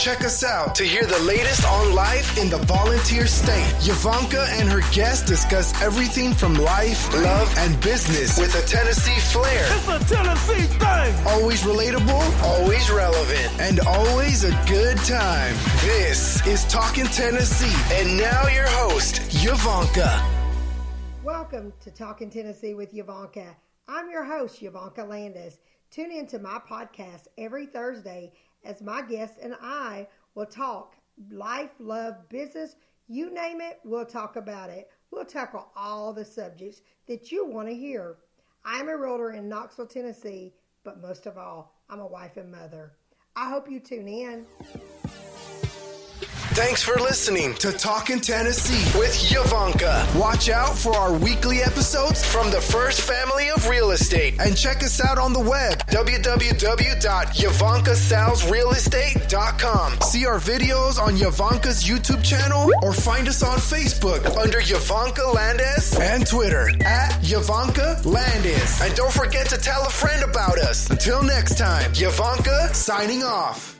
Check us out to hear the latest on life in the volunteer state. Yavanka and her guests discuss everything from life, love, and business with a Tennessee flair. It's a Tennessee thing. Always relatable, always relevant, and always a good time. This is Talking Tennessee. And now your host, Yavanka. Welcome to Talking Tennessee with Yavanka. I'm your host, Yavanka Landis. Tune in to my podcast every Thursday as my guests and I will talk life, love, business, you name it, we'll talk about it. We'll tackle all the subjects that you want to hear. I'm a realtor in Knoxville, Tennessee, but most of all, I'm a wife and mother. I hope you tune in. Thanks for listening to Talkin' Tennessee with Yavanka. Watch out for our weekly episodes from the First Family of Real Estate and check us out on the web www.yavankasalesrealestate.com. See our videos on Yavanka's YouTube channel or find us on Facebook under Yavanka Landis and Twitter at Yavanka Landis. And don't forget to tell a friend about us. Until next time, Yavanka signing off.